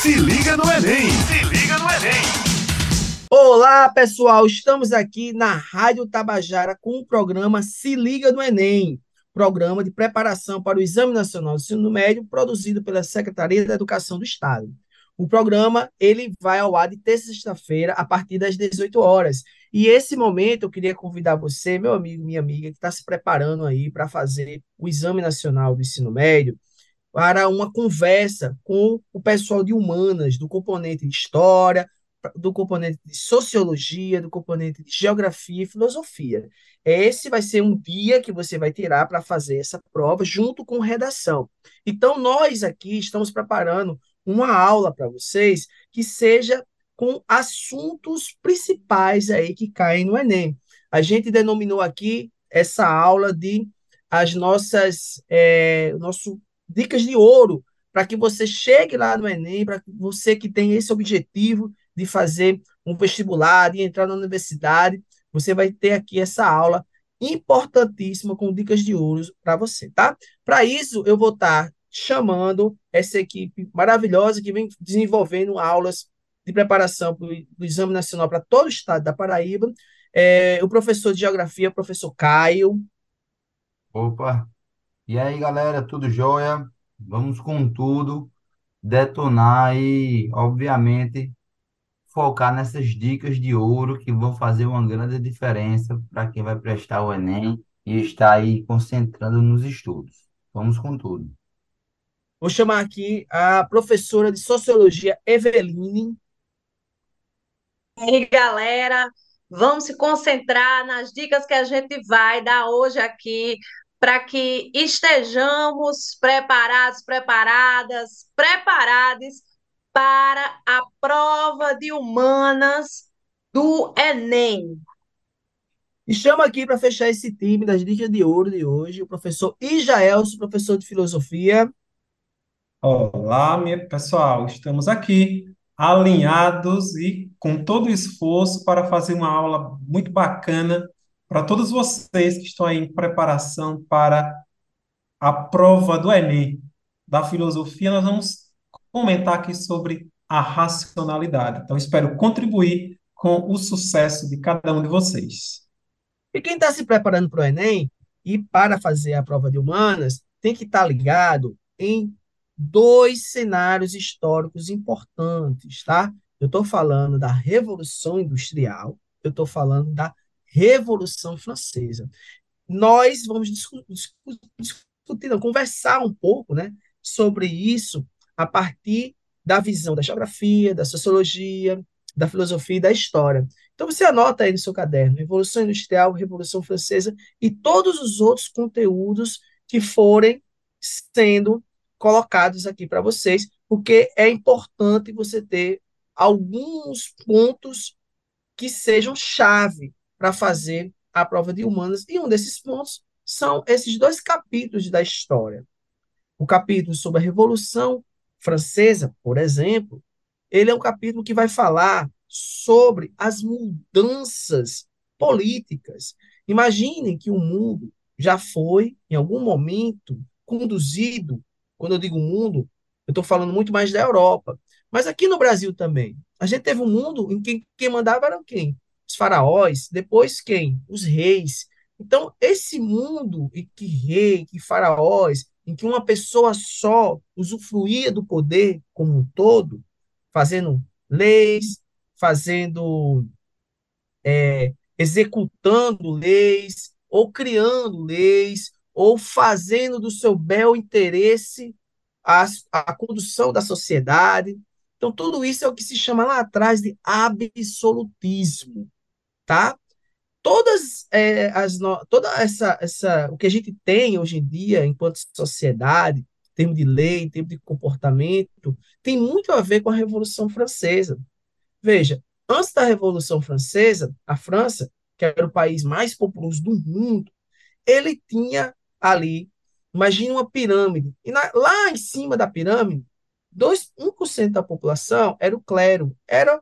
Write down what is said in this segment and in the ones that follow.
Se liga no Enem! Se liga no Enem! Olá, pessoal! Estamos aqui na Rádio Tabajara com o programa Se Liga no Enem, programa de preparação para o Exame Nacional do Ensino Médio produzido pela Secretaria da Educação do Estado. O programa ele vai ao ar de terça sexta-feira a partir das 18 horas. E esse momento eu queria convidar você, meu amigo, minha amiga, que está se preparando aí para fazer o Exame Nacional do Ensino Médio, para uma conversa com o pessoal de humanas, do componente de história, do componente de sociologia, do componente de geografia e filosofia. Esse vai ser um dia que você vai tirar para fazer essa prova junto com redação. Então, nós aqui estamos preparando uma aula para vocês que seja com assuntos principais aí que caem no Enem. A gente denominou aqui essa aula de as nossas é, nosso dicas de ouro para que você chegue lá no Enem, para você que tem esse objetivo de fazer um vestibular, de entrar na universidade, você vai ter aqui essa aula importantíssima com dicas de ouro para você, tá? Para isso, eu vou estar tá chamando essa equipe maravilhosa que vem desenvolvendo aulas de preparação para o Exame Nacional para todo o estado da Paraíba. É, o professor de Geografia, professor Caio. Opa! E aí, galera, tudo jóia? Vamos com tudo, detonar e, obviamente, focar nessas dicas de ouro que vão fazer uma grande diferença para quem vai prestar o Enem e está aí concentrando nos estudos. Vamos com tudo. Vou chamar aqui a professora de Sociologia, Eveline. E aí, galera, vamos se concentrar nas dicas que a gente vai dar hoje aqui para que estejamos preparados, preparadas, preparados para a prova de humanas do Enem. E chama aqui para fechar esse time das dicas de ouro de hoje o professor Ijaelso, professor de filosofia. Olá, pessoal, estamos aqui alinhados e com todo o esforço para fazer uma aula muito bacana para todos vocês que estão aí em preparação para a prova do Enem. Da filosofia, nós vamos comentar aqui sobre a racionalidade. Então, espero contribuir com o sucesso de cada um de vocês. E quem está se preparando para o Enem e para fazer a prova de humanas tem que estar tá ligado em dois cenários históricos importantes, tá? Eu estou falando da Revolução Industrial, eu estou falando da Revolução Francesa. Nós vamos discutir, discutir, conversar um pouco, né, sobre isso a partir da visão da geografia, da sociologia, da filosofia e da história. Então você anota aí no seu caderno, Revolução Industrial, Revolução Francesa e todos os outros conteúdos que forem sendo colocados aqui para vocês, porque é importante você ter alguns pontos que sejam chave para fazer a prova de humanas, e um desses pontos são esses dois capítulos da história. O capítulo sobre a Revolução Francesa, por exemplo, ele é um capítulo que vai falar sobre as mudanças políticas. Imaginem que o mundo já foi, em algum momento, conduzido, quando eu digo mundo, eu estou falando muito mais da Europa, mas aqui no Brasil também. A gente teve um mundo em que quem mandava eram quem? Faraós, depois quem? Os reis. Então, esse mundo em que rei, que faraós, em que uma pessoa só usufruía do poder como um todo, fazendo leis, fazendo, é, executando leis, ou criando leis, ou fazendo do seu bel interesse a, a condução da sociedade. Então, tudo isso é o que se chama lá atrás de absolutismo tá? Todas é, as no... toda essa essa o que a gente tem hoje em dia enquanto sociedade, em termos de lei, em termos de comportamento, tem muito a ver com a Revolução Francesa. Veja, antes da Revolução Francesa, a França, que era o país mais populoso do mundo, ele tinha ali, imagine uma pirâmide, e na, lá em cima da pirâmide, 2, 1% da população era o clero, era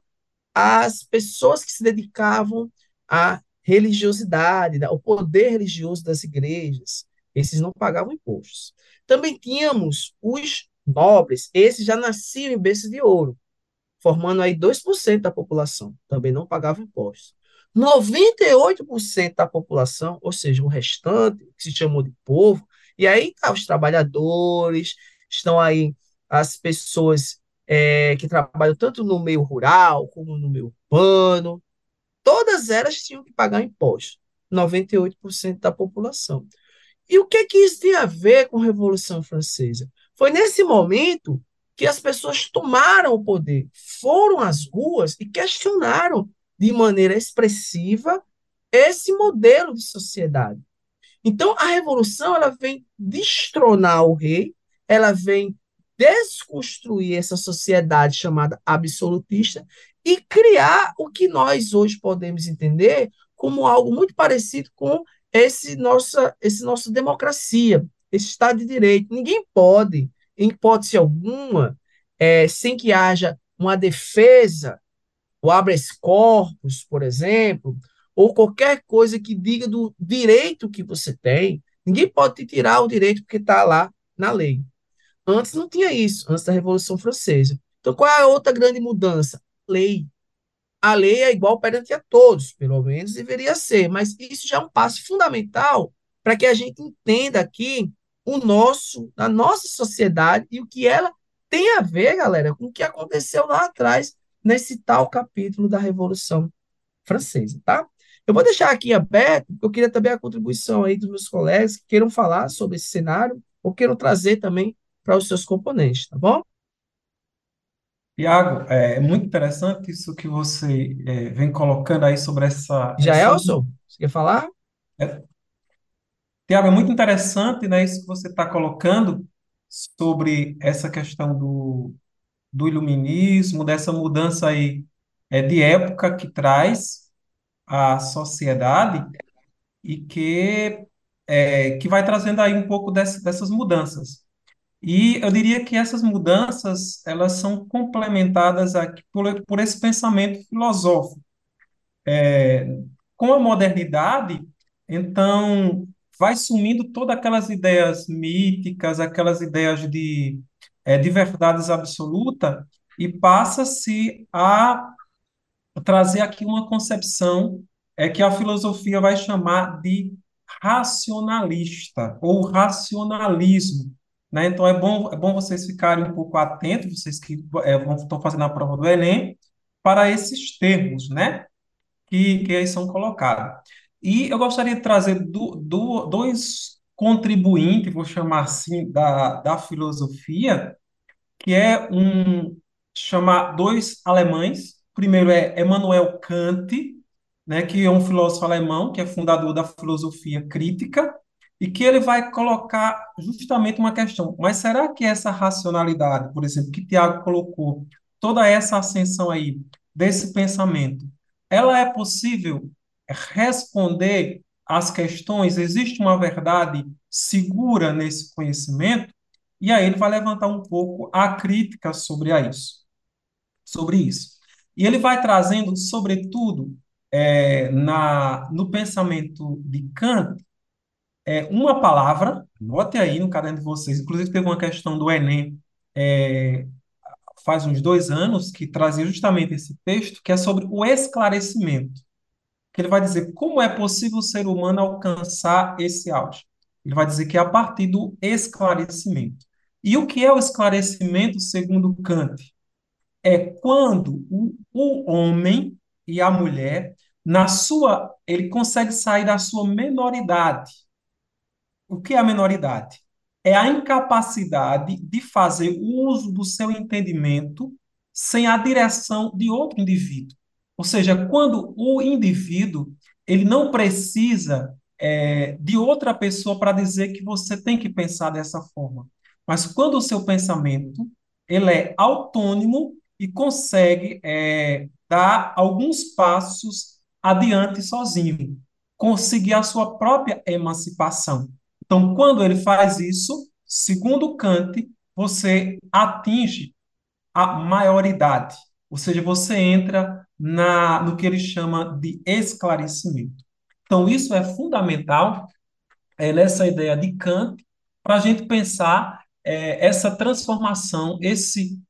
as pessoas que se dedicavam à religiosidade, ao poder religioso das igrejas. Esses não pagavam impostos. Também tínhamos os nobres, esses já nasciam em berço de ouro, formando aí 2% da população, também não pagavam impostos. 98% da população, ou seja, o restante, que se chamou de povo, e aí tá os trabalhadores, estão aí as pessoas é, que trabalham tanto no meio rural como no meio urbano, todas elas tinham que pagar impostos, 98% da população. E o que que isso tem a ver com a Revolução Francesa? Foi nesse momento que as pessoas tomaram o poder, foram às ruas e questionaram de maneira expressiva esse modelo de sociedade. Então, a revolução ela vem destronar o rei, ela vem desconstruir essa sociedade chamada absolutista e criar o que nós hoje podemos entender como algo muito parecido com esse nossa, esse nossa democracia, esse Estado de Direito. Ninguém pode, em hipótese alguma, é, sem que haja uma defesa, o habeas corpus, por exemplo, ou qualquer coisa que diga do direito que você tem, ninguém pode te tirar o direito porque está lá na lei. Antes não tinha isso, antes da Revolução Francesa. Então, qual é a outra grande mudança? Lei. A lei é igual perante a todos, pelo menos deveria ser, mas isso já é um passo fundamental para que a gente entenda aqui o nosso, a nossa sociedade e o que ela tem a ver, galera, com o que aconteceu lá atrás, nesse tal capítulo da Revolução Francesa, tá? Eu vou deixar aqui aberto, porque eu queria também a contribuição aí dos meus colegas que queiram falar sobre esse cenário ou queiram trazer também para os seus componentes, tá bom? Tiago, é muito interessante isso que você é, vem colocando aí sobre essa, Já, essa... Elson, você quer falar? É, Tiago, é muito interessante, né, isso que você está colocando sobre essa questão do, do iluminismo, dessa mudança aí é, de época que traz a sociedade e que, é, que vai trazendo aí um pouco dessas mudanças. E eu diria que essas mudanças, elas são complementadas aqui por, por esse pensamento filosófico. É, com a modernidade, então, vai sumindo todas aquelas ideias míticas, aquelas ideias de, é, de verdades absolutas, e passa-se a trazer aqui uma concepção é que a filosofia vai chamar de racionalista ou racionalismo. Né? Então, é bom, é bom vocês ficarem um pouco atentos, vocês que é, vão, estão fazendo a prova do Enem, para esses termos né? que, que aí são colocados. E eu gostaria de trazer do, do, dois contribuintes, vou chamar assim, da, da filosofia, que é um chamar dois alemães. O primeiro é Emmanuel Kant, né, que é um filósofo alemão, que é fundador da filosofia crítica, e que ele vai colocar justamente uma questão. Mas será que essa racionalidade, por exemplo, que Tiago colocou, toda essa ascensão aí desse pensamento, ela é possível responder às questões? Existe uma verdade segura nesse conhecimento? E aí ele vai levantar um pouco a crítica sobre isso, sobre isso. E ele vai trazendo, sobretudo, é, na, no pensamento de Kant, é, uma palavra, note aí no caderno de vocês, inclusive teve uma questão do Enem é, faz uns dois anos que trazia justamente esse texto, que é sobre o esclarecimento. Que ele vai dizer como é possível o ser humano alcançar esse auge. Ele vai dizer que é a partir do esclarecimento. E o que é o esclarecimento, segundo Kant? É quando o, o homem e a mulher, na sua, ele consegue sair da sua menoridade o que é a menoridade? É a incapacidade de fazer uso do seu entendimento sem a direção de outro indivíduo. Ou seja, quando o indivíduo ele não precisa é, de outra pessoa para dizer que você tem que pensar dessa forma. Mas quando o seu pensamento ele é autônomo e consegue é, dar alguns passos adiante sozinho, conseguir a sua própria emancipação. Então, quando ele faz isso, segundo Kant, você atinge a maioridade, ou seja, você entra na, no que ele chama de esclarecimento. Então, isso é fundamental é, nessa ideia de Kant para a gente pensar é, essa transformação, esse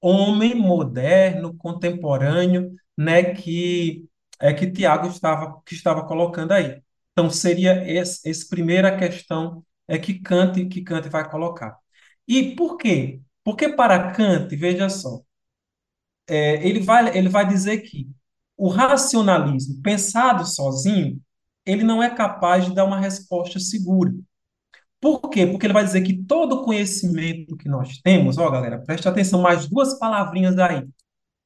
homem moderno, contemporâneo, né, que é que Tiago estava que estava colocando aí. Então seria essa, essa primeira questão é que Kant que Kant vai colocar. E por quê? Porque para Kant, veja só, é, ele vai ele vai dizer que o racionalismo pensado sozinho, ele não é capaz de dar uma resposta segura. Por quê? Porque ele vai dizer que todo conhecimento que nós temos, ó, galera, preste atenção, mais duas palavrinhas aí,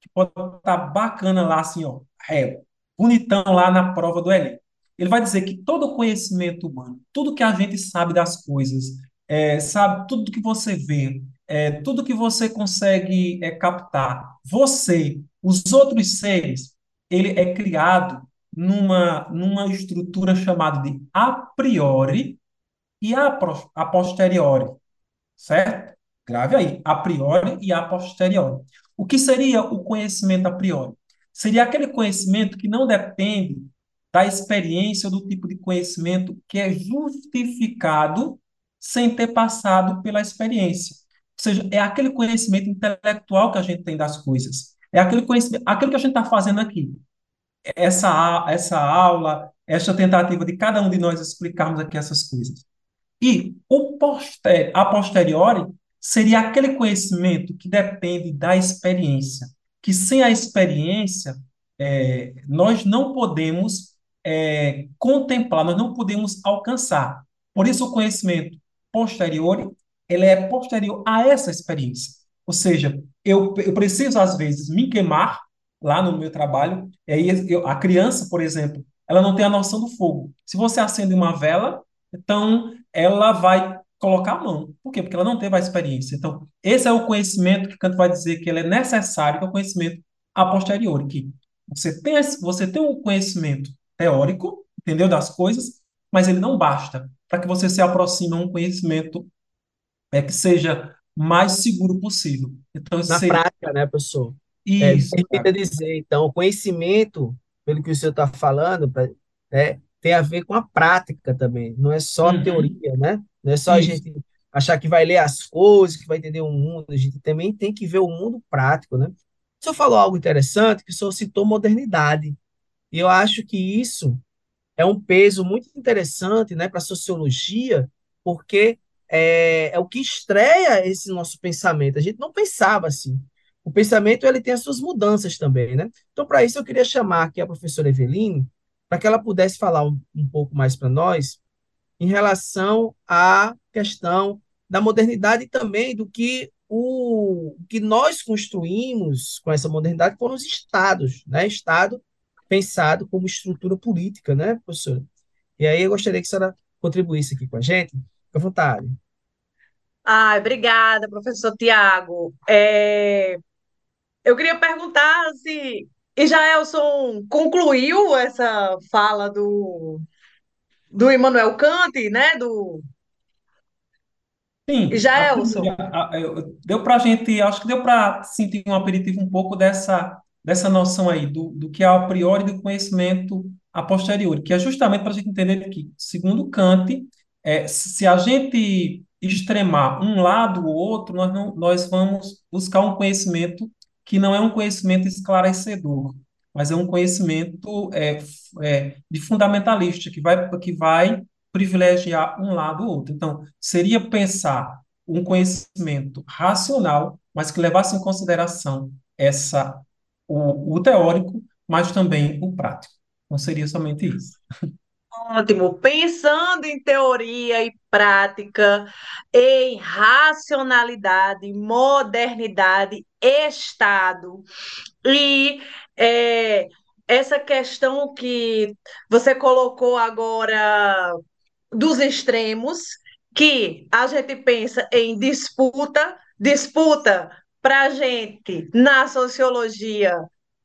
que pode estar tá bacana lá, assim, ó, é, bonitão lá na prova do Enem. Ele vai dizer que todo conhecimento humano, tudo que a gente sabe das coisas, é, sabe, tudo que você vê, é, tudo que você consegue é, captar, você, os outros seres, ele é criado numa, numa estrutura chamada de a priori e a, a posteriori, certo? Grave aí, a priori e a posteriori. O que seria o conhecimento a priori? Seria aquele conhecimento que não depende da experiência do tipo de conhecimento que é justificado sem ter passado pela experiência. Ou seja, é aquele conhecimento intelectual que a gente tem das coisas. É aquele conhecimento, aquilo que a gente está fazendo aqui. Essa, essa aula, essa tentativa de cada um de nós explicarmos aqui essas coisas. E o poster, a posteriori seria aquele conhecimento que depende da experiência, que sem a experiência é, nós não podemos é, contemplar, nós não podemos alcançar. Por isso o conhecimento posterior ele é posterior a essa experiência. Ou seja, eu, eu preciso às vezes me queimar lá no meu trabalho, e aí eu, a criança, por exemplo, ela não tem a noção do fogo. Se você acende uma vela, então ela vai colocar a mão. Por quê? Porque ela não teve a experiência. Então, esse é o conhecimento que Kant vai dizer que ele é necessário, que é o conhecimento a posteriori, que você tem, você tem um conhecimento teórico, entendeu, das coisas, mas ele não basta para que você se aproxime a um conhecimento é, que seja mais seguro possível. Então, Na seria... prática, né, professor? Isso. É, dizer, então, o conhecimento, pelo que o senhor está falando, é, tem a ver com a prática também, não é só Uhum. teoria, né? Não é só a Isso. gente achar que vai ler as coisas, que vai entender o mundo, a gente também tem que ver o mundo prático, né? O senhor falou algo interessante, que o senhor citou modernidade, e eu acho que isso é um peso muito interessante, né, para a sociologia, porque é, é o que estreia esse nosso pensamento. A gente não pensava assim. O pensamento ele tem as suas mudanças também, né? Então, para isso, eu queria chamar aqui a professora Eveline, para que ela pudesse falar um, um pouco mais para nós em relação à questão da modernidade e também do que o que nós construímos com essa modernidade foram os estados, né? Estado pensado como estrutura política, né, professora? E aí eu gostaria que a senhora contribuísse aqui com a gente. Fique à vontade. Ai, obrigada, professor Tiago. É, eu queria perguntar se Israelson concluiu essa fala do, do Immanuel Kant, né? Do Sim, Israelson. deu para a gente, acho que deu para sentir um aperitivo um pouco dessa, dessa noção aí, do, do que é a priori do conhecimento a posteriori, que é justamente para a gente entender que, segundo Kant, é, se a gente extremar um lado ou outro, nós, não, nós vamos buscar um conhecimento que não é um conhecimento esclarecedor, mas é um conhecimento é, é, de fundamentalista, que vai, que vai privilegiar um lado ou outro. Então, seria pensar um conhecimento racional, mas que levasse em consideração essa o, o teórico, mas também o prático. Não seria somente isso. Ótimo. Pensando em teoria e prática, em racionalidade, modernidade, Estado. E é, essa questão que você colocou agora dos extremos, que a gente pensa em disputa, disputa para a gente na sociologia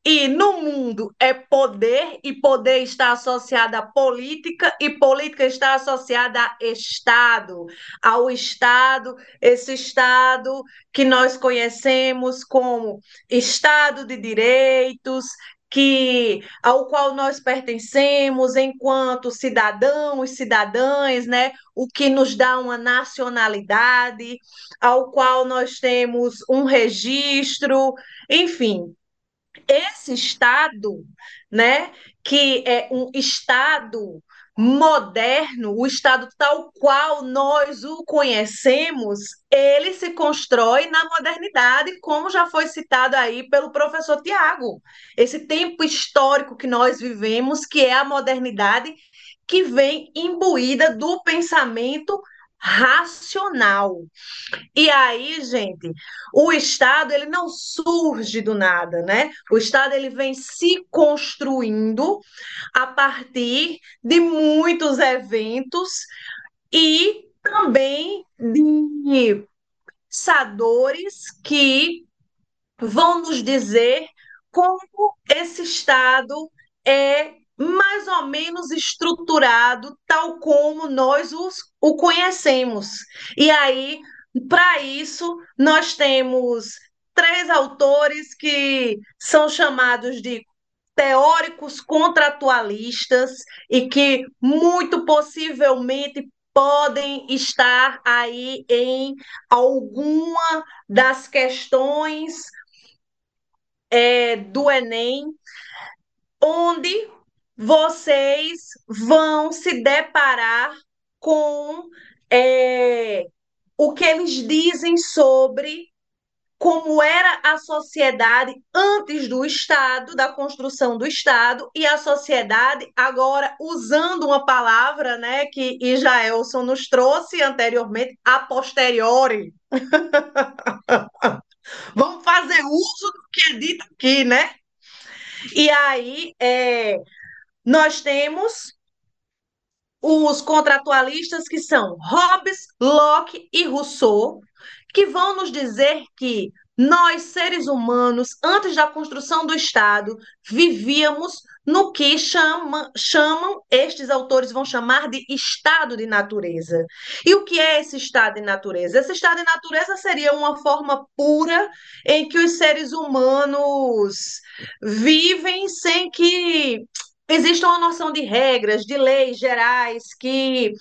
e no mundo é poder, e poder está associado à política, e política está associada a Estado, ao Estado, esse Estado que nós conhecemos como Estado de direitos, que ao qual nós pertencemos enquanto cidadãos cidadãs, né? O que nos dá uma nacionalidade, ao qual nós temos um registro, enfim, esse Estado, né, que é um Estado moderno, o Estado tal qual nós o conhecemos, ele se constrói na modernidade, como já foi citado aí pelo professor Tiago. Esse tempo histórico que nós vivemos, que é a modernidade, que vem imbuída do pensamento racional. E aí, gente, o Estado ele não surge do nada, né? O Estado ele vem se construindo a partir de muitos eventos e também de pensadores que vão nos dizer como esse Estado é mais ou menos estruturado, tal como nós os, o conhecemos. E aí, para isso, nós temos três autores que são chamados de teóricos contratualistas e que muito possivelmente podem estar aí em alguma das questões é, do Enem, onde vocês vão se deparar com é, o que eles dizem sobre como era a sociedade antes do Estado, da construção do Estado, e a sociedade agora usando uma palavra, né, que Israelson nos trouxe anteriormente, a posteriori. Vamos fazer uso do que é dito aqui, né? E aí, é, nós temos os contratualistas que são Hobbes, Locke e Rousseau, que vão nos dizer que nós, seres humanos, antes da construção do Estado, vivíamos no que chama, chamam, estes autores vão chamar de estado de natureza. E o que é esse estado de natureza? Esse estado de natureza seria uma forma pura em que os seres humanos vivem sem que existe uma noção de regras, de leis gerais que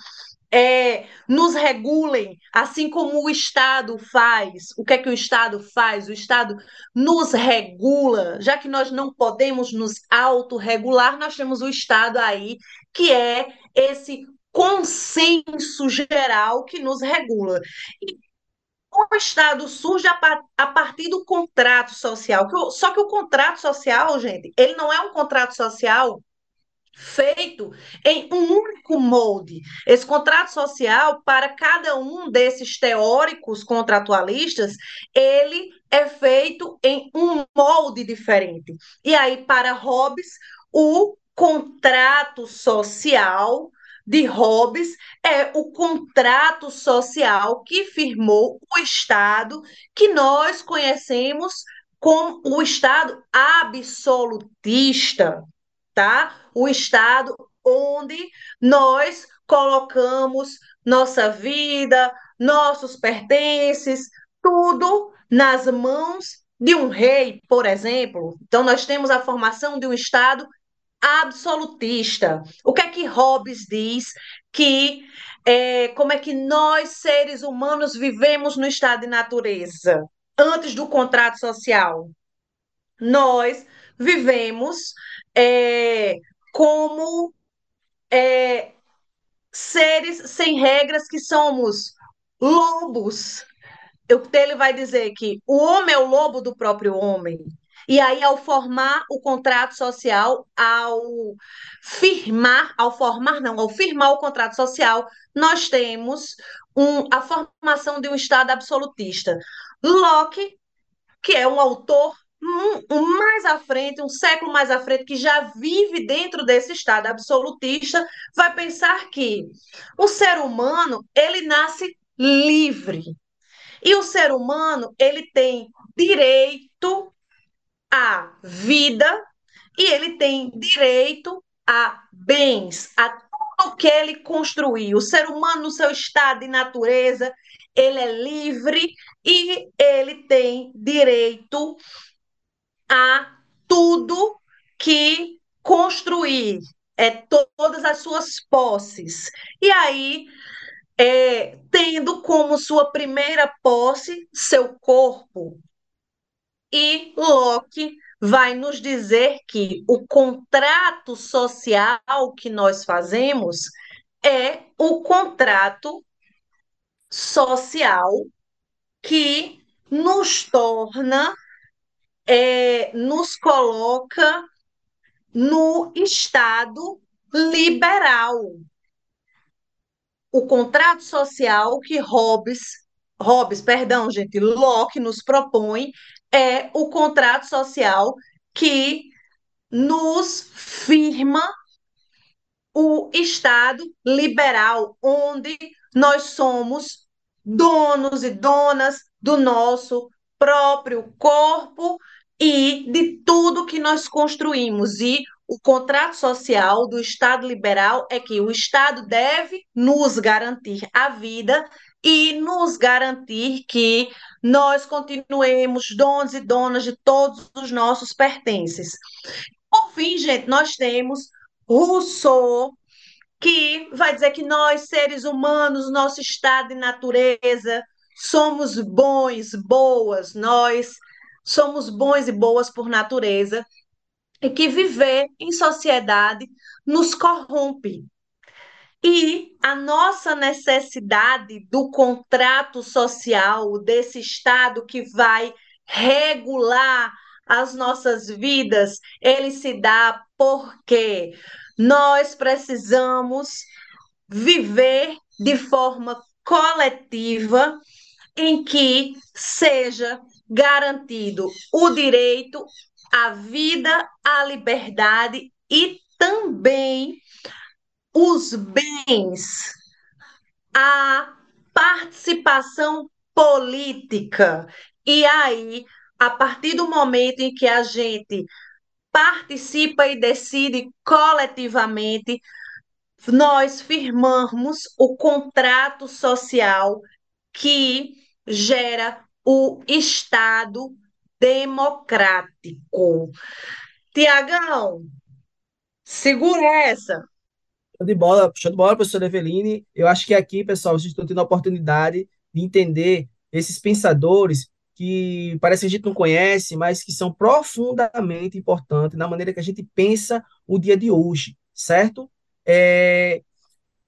é, nos regulem, assim como o Estado faz. O que é que o Estado faz? O Estado nos regula, já que nós não podemos nos autorregular, nós temos o Estado aí, que é esse consenso geral que nos regula. E o Estado surge a, partir do contrato social. só que o contrato social, gente, ele não é um contrato social feito em um único molde. Esse contrato social, para cada um desses teóricos contratualistas, ele é feito em um molde diferente. E aí, para Hobbes, o contrato social de Hobbes é o contrato social que firmou o Estado que nós conhecemos como o Estado absolutista, tá? O Estado onde nós colocamos nossa vida, nossos pertences, tudo nas mãos de um rei, por exemplo. Então, nós temos a formação de um Estado absolutista. O que é que Hobbes diz que é, como é que nós, seres humanos, vivemos no estado de natureza antes do contrato social? Nós vivemos é, como é, seres sem regras que somos lobos. Ele vai dizer que o homem é o lobo do próprio homem. E aí, ao formar o contrato social, ao firmar, ao formar, não, ao firmar o contrato social, nós temos um, a formação de um Estado absolutista. Locke, que é um autor um, mais à frente, um século mais à frente, que já vive dentro desse estado absolutista, vai pensar que o ser humano ele nasce livre e o ser humano ele tem direito à vida e ele tem direito a bens, a tudo que ele construiu. O ser humano no seu estado de natureza ele é livre e ele tem direito a tudo que construir é, todas as suas posses. E aí, é, tendo como sua primeira posse seu corpo. E Locke vai nos dizer que o contrato social que nós fazemos é o contrato social que nos torna, é, nos coloca no Estado liberal. O contrato social que Hobbes, Hobbes, perdão, gente, Locke nos propõe é o contrato social que nos firma o Estado liberal, onde nós somos donos e donas do nosso próprio corpo e de tudo que nós construímos. E o contrato social do Estado liberal é que o Estado deve nos garantir a vida e nos garantir que nós continuemos donos e donas de todos os nossos pertences. Por fim, gente, nós temos Rousseau, que vai dizer que nós, seres humanos, nosso estado de natureza, somos bons, boas, nós somos bons e boas por natureza, e que viver em sociedade nos corrompe. E a nossa necessidade do contrato social, desse Estado que vai regular as nossas vidas, ele se dá porque nós precisamos viver de forma coletiva em que seja garantido o direito à vida, à liberdade e também os bens, a participação política. E aí, a partir do momento em que a gente participa e decide coletivamente, nós firmamos o contrato social que gera o Estado democrático. Tiagão, segura essa. Show de bola, show de bola, professor Eveline. Eu acho que aqui, pessoal, vocês estão tendo a oportunidade de entender esses pensadores que parece que a gente não conhece, mas que são profundamente importantes na maneira que a gente pensa o dia de hoje, certo? É...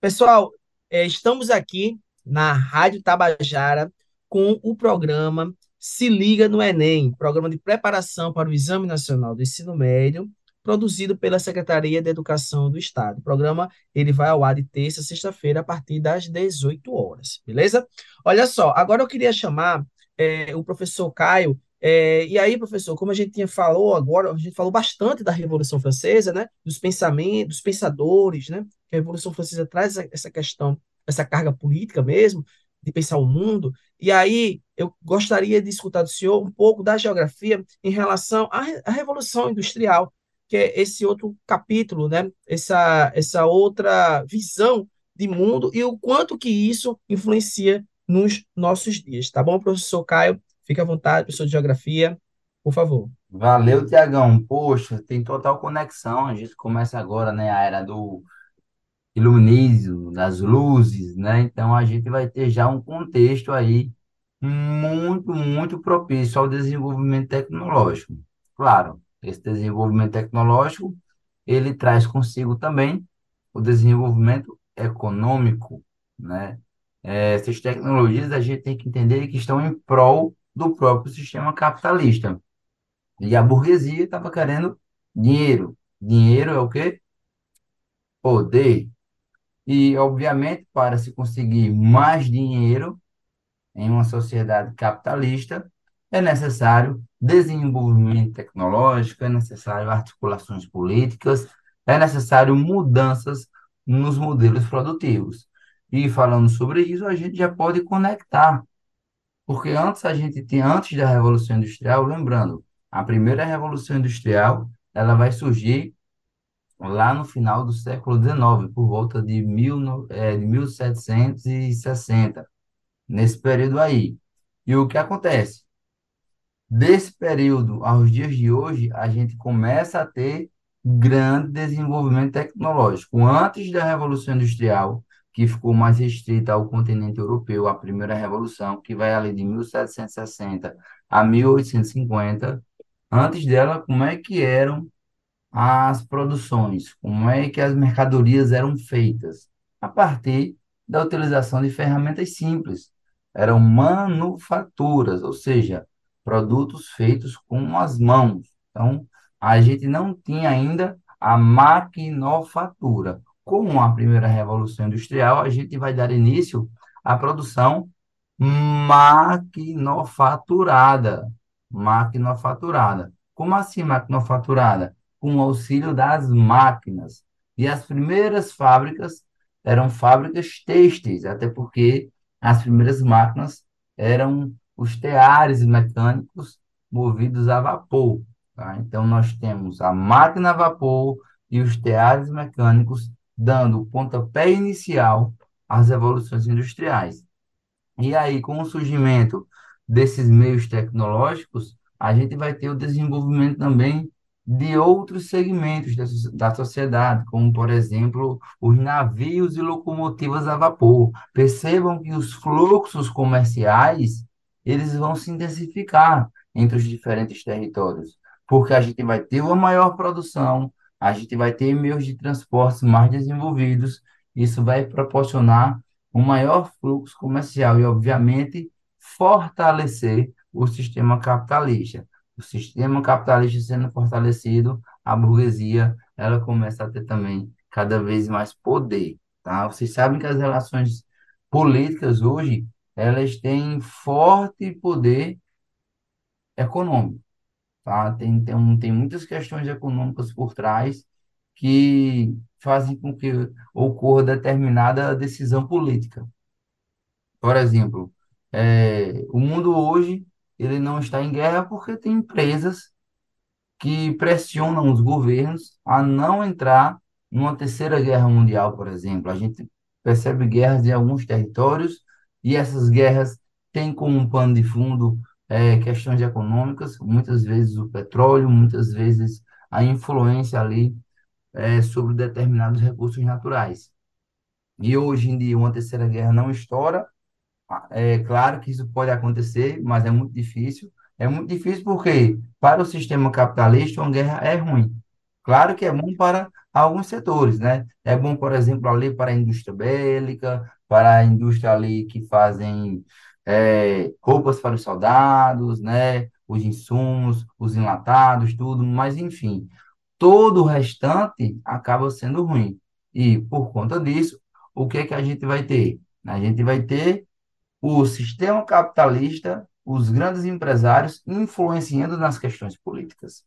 Pessoal, é, estamos aqui na Rádio Tabajara com o programa Se Liga no Enem, programa de preparação para o Exame Nacional do Ensino Médio, produzido pela Secretaria de Educação do Estado. O programa ele vai ao ar de terça a sexta-feira a partir das 18 horas, beleza? Olha só, agora eu queria chamar é, o professor Caio. É, e aí, professor, como a gente tinha falou agora, a gente falou bastante da Revolução Francesa, né? Dos pensamentos, dos pensadores, né? Que a Revolução Francesa traz essa questão, essa carga política mesmo, de pensar o mundo. E aí, eu gostaria de escutar do senhor um pouco da geografia em relação à, Revolução Industrial, que é esse outro capítulo, né? Essa, essa outra visão de mundo e o quanto que isso influencia nos nossos dias, tá bom, professor Caio? Fique à vontade, professor de Geografia, por favor. Valeu, Tiagão. Poxa, tem total conexão. A gente começa agora, né, a era do iluminismo, das luzes, né? Então a gente vai ter já um contexto aí muito, muito propício ao desenvolvimento tecnológico. Claro, esse desenvolvimento tecnológico, ele traz consigo também o desenvolvimento econômico, né? É, essas tecnologias a gente tem que entender que estão em prol do próprio sistema capitalista. E a burguesia estava querendo dinheiro. Dinheiro é o quê? Poder. E, obviamente, para se conseguir mais dinheiro em uma sociedade capitalista, é necessário desenvolvimento tecnológico, é necessário articulações políticas, é necessário mudanças nos modelos produtivos. E falando sobre isso, a gente já pode conectar. Porque antes a gente tinha, antes da Revolução Industrial, lembrando, a primeira Revolução Industrial, ela vai surgir lá no final do século XIX, por volta de, mil, é, de 1760, nesse período aí. E o que acontece? Desse período aos dias de hoje, a gente começa a ter grande desenvolvimento tecnológico. Antes da Revolução Industrial, que ficou mais restrita ao continente europeu, a primeira revolução, que vai ali de 1760 a 1850, antes dela, como é que eram as produções, como é que as mercadorias eram feitas? A partir da utilização de ferramentas simples. Eram manufaturas, ou seja, produtos feitos com as mãos. Então, a gente não tinha ainda a maquinofatura. Com a primeira revolução industrial, a gente vai dar início à produção maquinofaturada. Maquinofaturada. Como assim maquinofaturada? Com o auxílio das máquinas. E as primeiras fábricas eram fábricas têxteis, até porque as primeiras máquinas eram os teares mecânicos movidos a vapor. Tá? Então, nós temos a máquina a vapor e os teares mecânicos dando o pontapé inicial às revoluções industriais. E aí, com o surgimento desses meios tecnológicos, a gente vai ter o desenvolvimento também de outros segmentos da sociedade, como, por exemplo, os navios e locomotivas a vapor. Percebam que os fluxos comerciais eles vão se intensificar entre os diferentes territórios porque a gente vai ter uma maior produção, a gente vai ter meios de transporte mais desenvolvidos, isso vai proporcionar um maior fluxo comercial e, obviamente, fortalecer o sistema capitalista. O sistema capitalista sendo fortalecido, a burguesia ela começa a ter também cada vez mais poder. Tá? Vocês sabem que as relações políticas hoje elas têm forte poder econômico. Tá? Tem, tem, tem muitas questões econômicas por trás que fazem com que ocorra determinada decisão política. Por exemplo, é, o mundo hoje ele não está em guerra porque tem empresas que pressionam os governos a não entrar numa terceira guerra mundial, por exemplo. A gente percebe guerras em alguns territórios e essas guerras têm como pano de fundo é, questões econômicas, muitas vezes o petróleo, muitas vezes a influência ali é, sobre determinados recursos naturais. E hoje em dia uma terceira guerra não estoura, é claro que isso pode acontecer, mas é muito difícil. É muito difícil porque, para o sistema capitalista, uma guerra é ruim. Claro que é bom para alguns setores, né? É bom, por exemplo, ali para a indústria bélica, para a indústria ali que fazem é, roupas para os soldados, né? Os insumos, os enlatados, tudo, mas enfim, todo o restante acaba sendo ruim. E por conta disso, o que é que a gente vai ter? A gente vai ter o sistema capitalista, os grandes empresários influenciando nas questões políticas.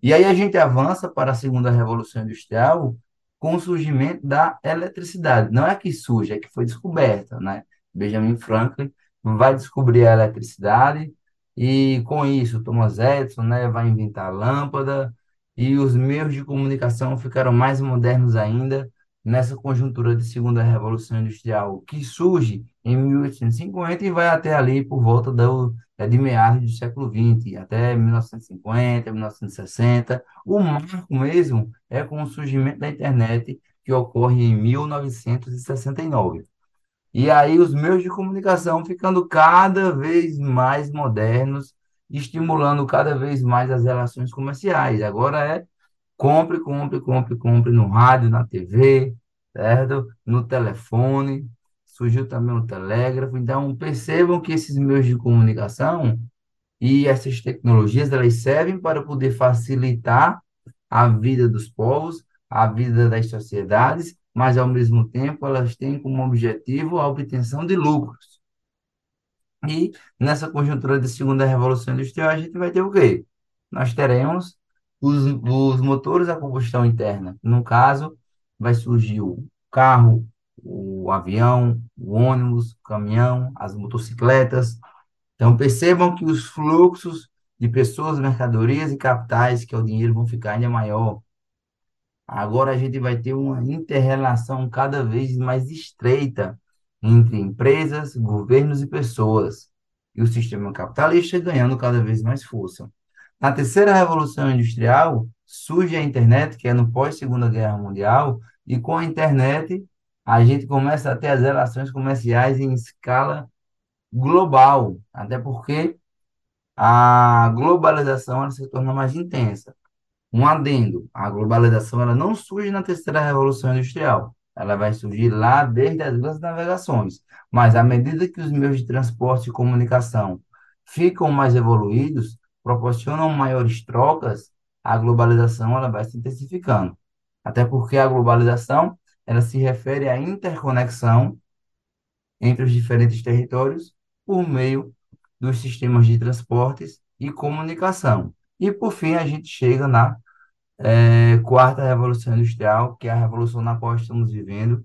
E aí a gente avança para a segunda revolução industrial com o surgimento da eletricidade. Não é que surge, é que foi descoberta, né? Benjamin Franklin vai descobrir a eletricidade e com isso Thomas Edison, né, vai inventar a lâmpada e os meios de comunicação ficaram mais modernos ainda nessa conjuntura de segunda revolução industrial que surge em 1850 e vai até ali por volta do, é, de meados do século XX, até 1950, 1960. O marco mesmo é com o surgimento da internet que ocorre em 1969. E aí os meios de comunicação ficando cada vez mais modernos, estimulando cada vez mais as relações comerciais. Agora é compre, compre, compre, compre no rádio, na TV, certo? No telefone, surgiu também o telégrafo. Então, percebam que esses meios de comunicação e essas tecnologias, elas servem para poder facilitar a vida dos povos, a vida das sociedades mas ao mesmo tempo elas têm como objetivo a obtenção de lucros. E nessa conjuntura de segunda revolução industrial, a gente vai ter o quê? Nós teremos os, os motores a combustão interna. No caso, vai surgir o carro, o avião, o ônibus, o caminhão, as motocicletas. Então, percebam que os fluxos de pessoas, mercadorias e capitais, que é o dinheiro, vão ficar ainda maior. Agora a gente vai ter uma interrelação cada vez mais estreita entre empresas, governos e pessoas, e o sistema capitalista ganhando cada vez mais força. Na terceira revolução industrial, surge a internet, que é no pós-Segunda Guerra Mundial, e com a internet a gente começa a ter as relações comerciais em escala global, até porque a globalização se torna mais intensa. Um adendo, a globalização ela não surge na terceira revolução industrial, ela vai surgir lá desde as grandes navegações, mas à medida que os meios de transporte e comunicação ficam mais evoluídos, proporcionam maiores trocas, a globalização ela vai se intensificando. Até porque a globalização ela se refere à interconexão entre os diferentes territórios por meio dos sistemas de transportes e comunicação. E, por fim, a gente chega na é, quarta revolução industrial, que é a revolução na qual estamos vivendo,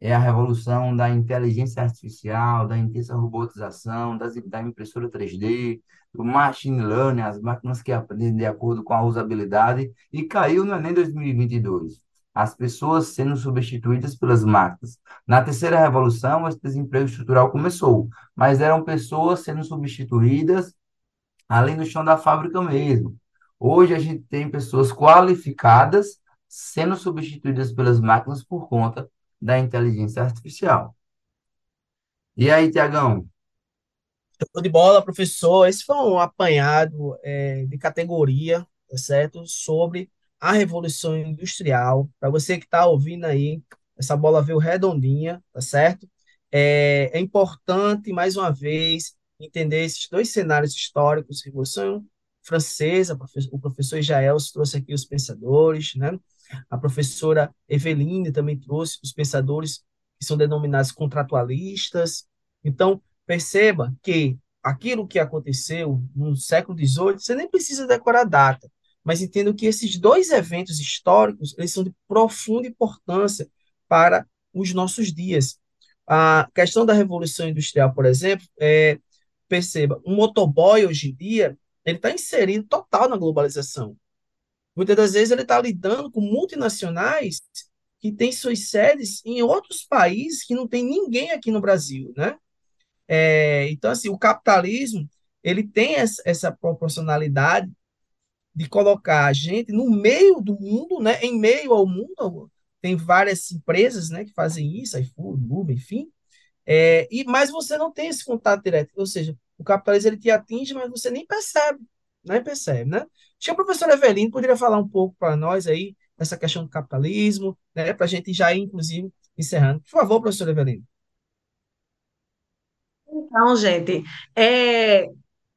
é a revolução da inteligência artificial, da intensa robotização, das, da impressora 3D, do machine learning, as máquinas que aprendem de acordo com a usabilidade, e caiu no Enem 2022 as pessoas sendo substituídas pelas máquinas. Na terceira revolução, esse desemprego estrutural começou, mas eram pessoas sendo substituídas ali no chão da fábrica mesmo. Hoje a gente tem pessoas qualificadas sendo substituídas pelas máquinas por conta da inteligência artificial. E aí, Tiagão? De bola, professor. Esse foi um apanhado é, de categoria, tá certo? Sobre a Revolução Industrial. Para você que está ouvindo aí, essa bola veio redondinha, tá certo? É, é importante, mais uma vez, entender esses dois cenários históricos, Revolução Francesa, o professor Jael trouxe aqui os pensadores, né? A professora Eveline também trouxe os pensadores que são denominados contratualistas. Então, perceba que aquilo que aconteceu no século XVIII, você nem precisa decorar a data mas entendo que esses dois eventos históricos eles são de profunda importância para os nossos dias. A questão da Revolução Industrial, por exemplo, é, perceba, um motoboy hoje em dia, ele está inserido total na globalização. Muitas das vezes ele está lidando com multinacionais que têm suas sedes em outros países que não tem ninguém aqui no Brasil, né? É, então, assim, o capitalismo, ele tem essa, proporcionalidade de colocar a gente no meio do mundo, né, em meio ao mundo, tem várias empresas, né, que fazem isso, iFood, Uber, enfim, é, e mas você não tem esse contato direto, ou seja, o capitalismo ele te atinge, mas você nem percebe, nem percebe, né? Acho que a professora Evelino poderia falar um pouco para nós aí dessa questão do capitalismo, né, para a gente já ir, inclusive, encerrando. Por favor, professora Evelino. Então, gente, é,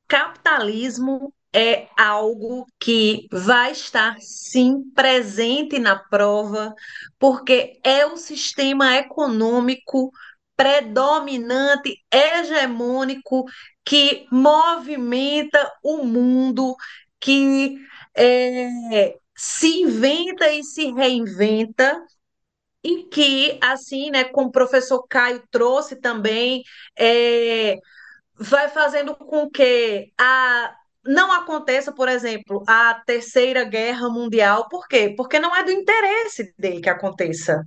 capitalismo é algo que vai estar sim presente na prova, porque é o sistema econômico predominante, hegemônico, que movimenta o mundo, que é, se inventa e se reinventa. E que, assim, né, como o professor Caio trouxe também, é, vai fazendo com que a não aconteça, por exemplo, a Terceira Guerra Mundial. Por quê? Porque não é do interesse dele que aconteça.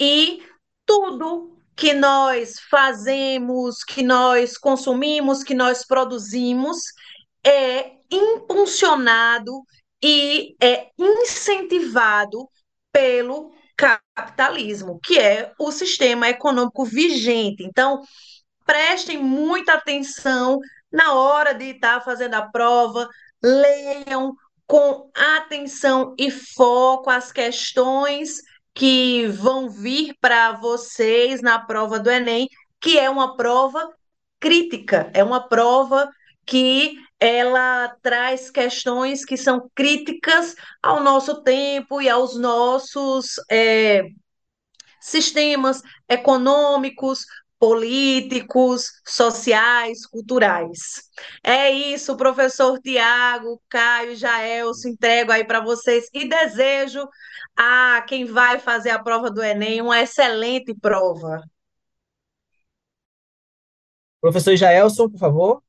E tudo que nós fazemos, que nós consumimos, que nós produzimos, é impulsionado e é incentivado pelo capitalismo, que é o sistema econômico vigente. Então, prestem muita atenção na hora de estar fazendo a prova, leiam com atenção e foco as questões que vão vir para vocês na prova do Enem, que é uma prova crítica, é uma prova que ela traz questões que são críticas ao nosso tempo e aos nossos é, sistemas econômicos, políticos, sociais, culturais. É isso, professor Tiago, Caio, Jaelso, entrego aí para vocês e desejo a quem vai fazer a prova do Enem uma excelente prova. Professor Jaelson, por favor.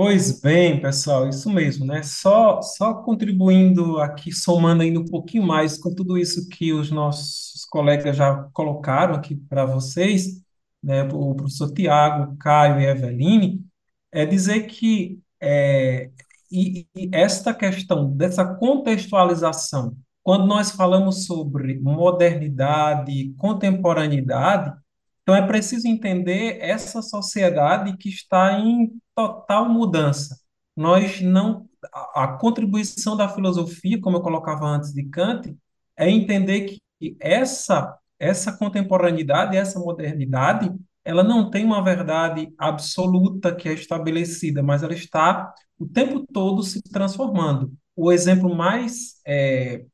Pois bem, pessoal, isso mesmo, né? Só, só contribuindo aqui, somando ainda um pouquinho mais com tudo isso que os nossos colegas já colocaram aqui para vocês, né? O professor Tiago, Caio e Eveline, é dizer que é, e, e esta questão dessa contextualização, quando nós falamos sobre modernidade, contemporaneidade, então é preciso entender essa sociedade que está em total mudança. Nós não a, contribuição da filosofia, como eu colocava antes de Kant, é entender que essa essa contemporaneidade, essa modernidade, ela não tem uma verdade absoluta que é estabelecida, mas ela está o tempo todo se transformando. O exemplo mais é,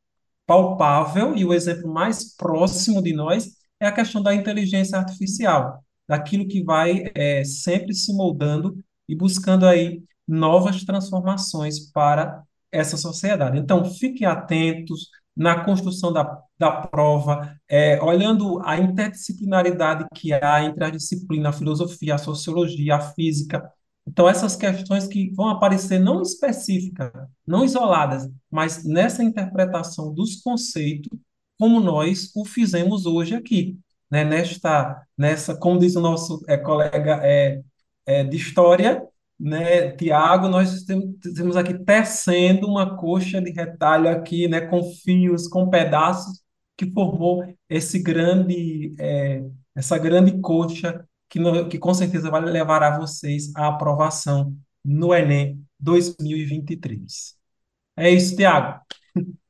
palpável e o exemplo mais próximo de nós é a questão da inteligência artificial, daquilo que vai é, sempre se moldando e buscando aí novas transformações para essa sociedade. Então, fiquem atentos na construção da, da prova, é, olhando a interdisciplinaridade que há entre a disciplina, a filosofia, a sociologia, a física. Então, essas questões que vão aparecer não específicas, não isoladas, mas nessa interpretação dos conceitos, como nós o fizemos hoje aqui, né? nesta, nessa, como diz o nosso é, colega é, é, de história, né, Tiago, nós temos aqui tecendo uma coxa de retalho aqui, né, com fios, com pedaços, que formou esse grande, é, essa grande coxa que, no, que com certeza vai levar a vocês à aprovação no Enem 2023. É isso, Tiago.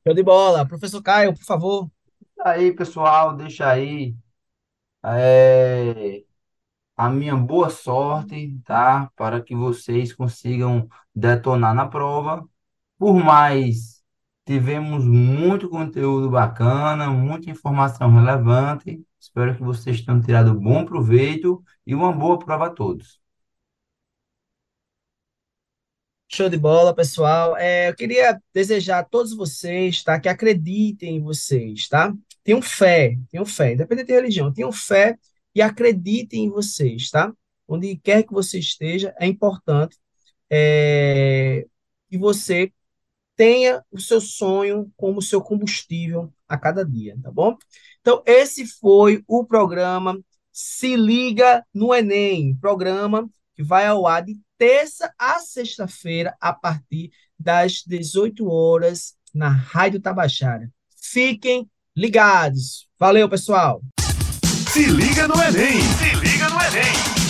Show de bola. Professor Caio, por favor. Aí, pessoal, deixa aí. É, a minha boa sorte, tá? Para que vocês consigam detonar na prova. Por mais, tivemos muito conteúdo bacana, muita informação relevante. Espero que vocês tenham tirado bom proveito e uma boa prova a todos. Show de bola, pessoal. É, eu queria desejar a todos vocês, tá? Que acreditem em vocês, tá? Tenham fé, tenham fé, independente de religião, tenham fé e acreditem em vocês, tá? Onde quer que você esteja, é importante é, que você tenha o seu sonho como seu combustível a cada dia, tá bom? Então, esse foi o programa Se Liga no Enem, programa que vai ao ar de terça a sexta-feira, a partir das 18 horas, na Rádio Tabachara. Fiquem ligados. Valeu, pessoal! Se liga no Enem! Se liga no Enem!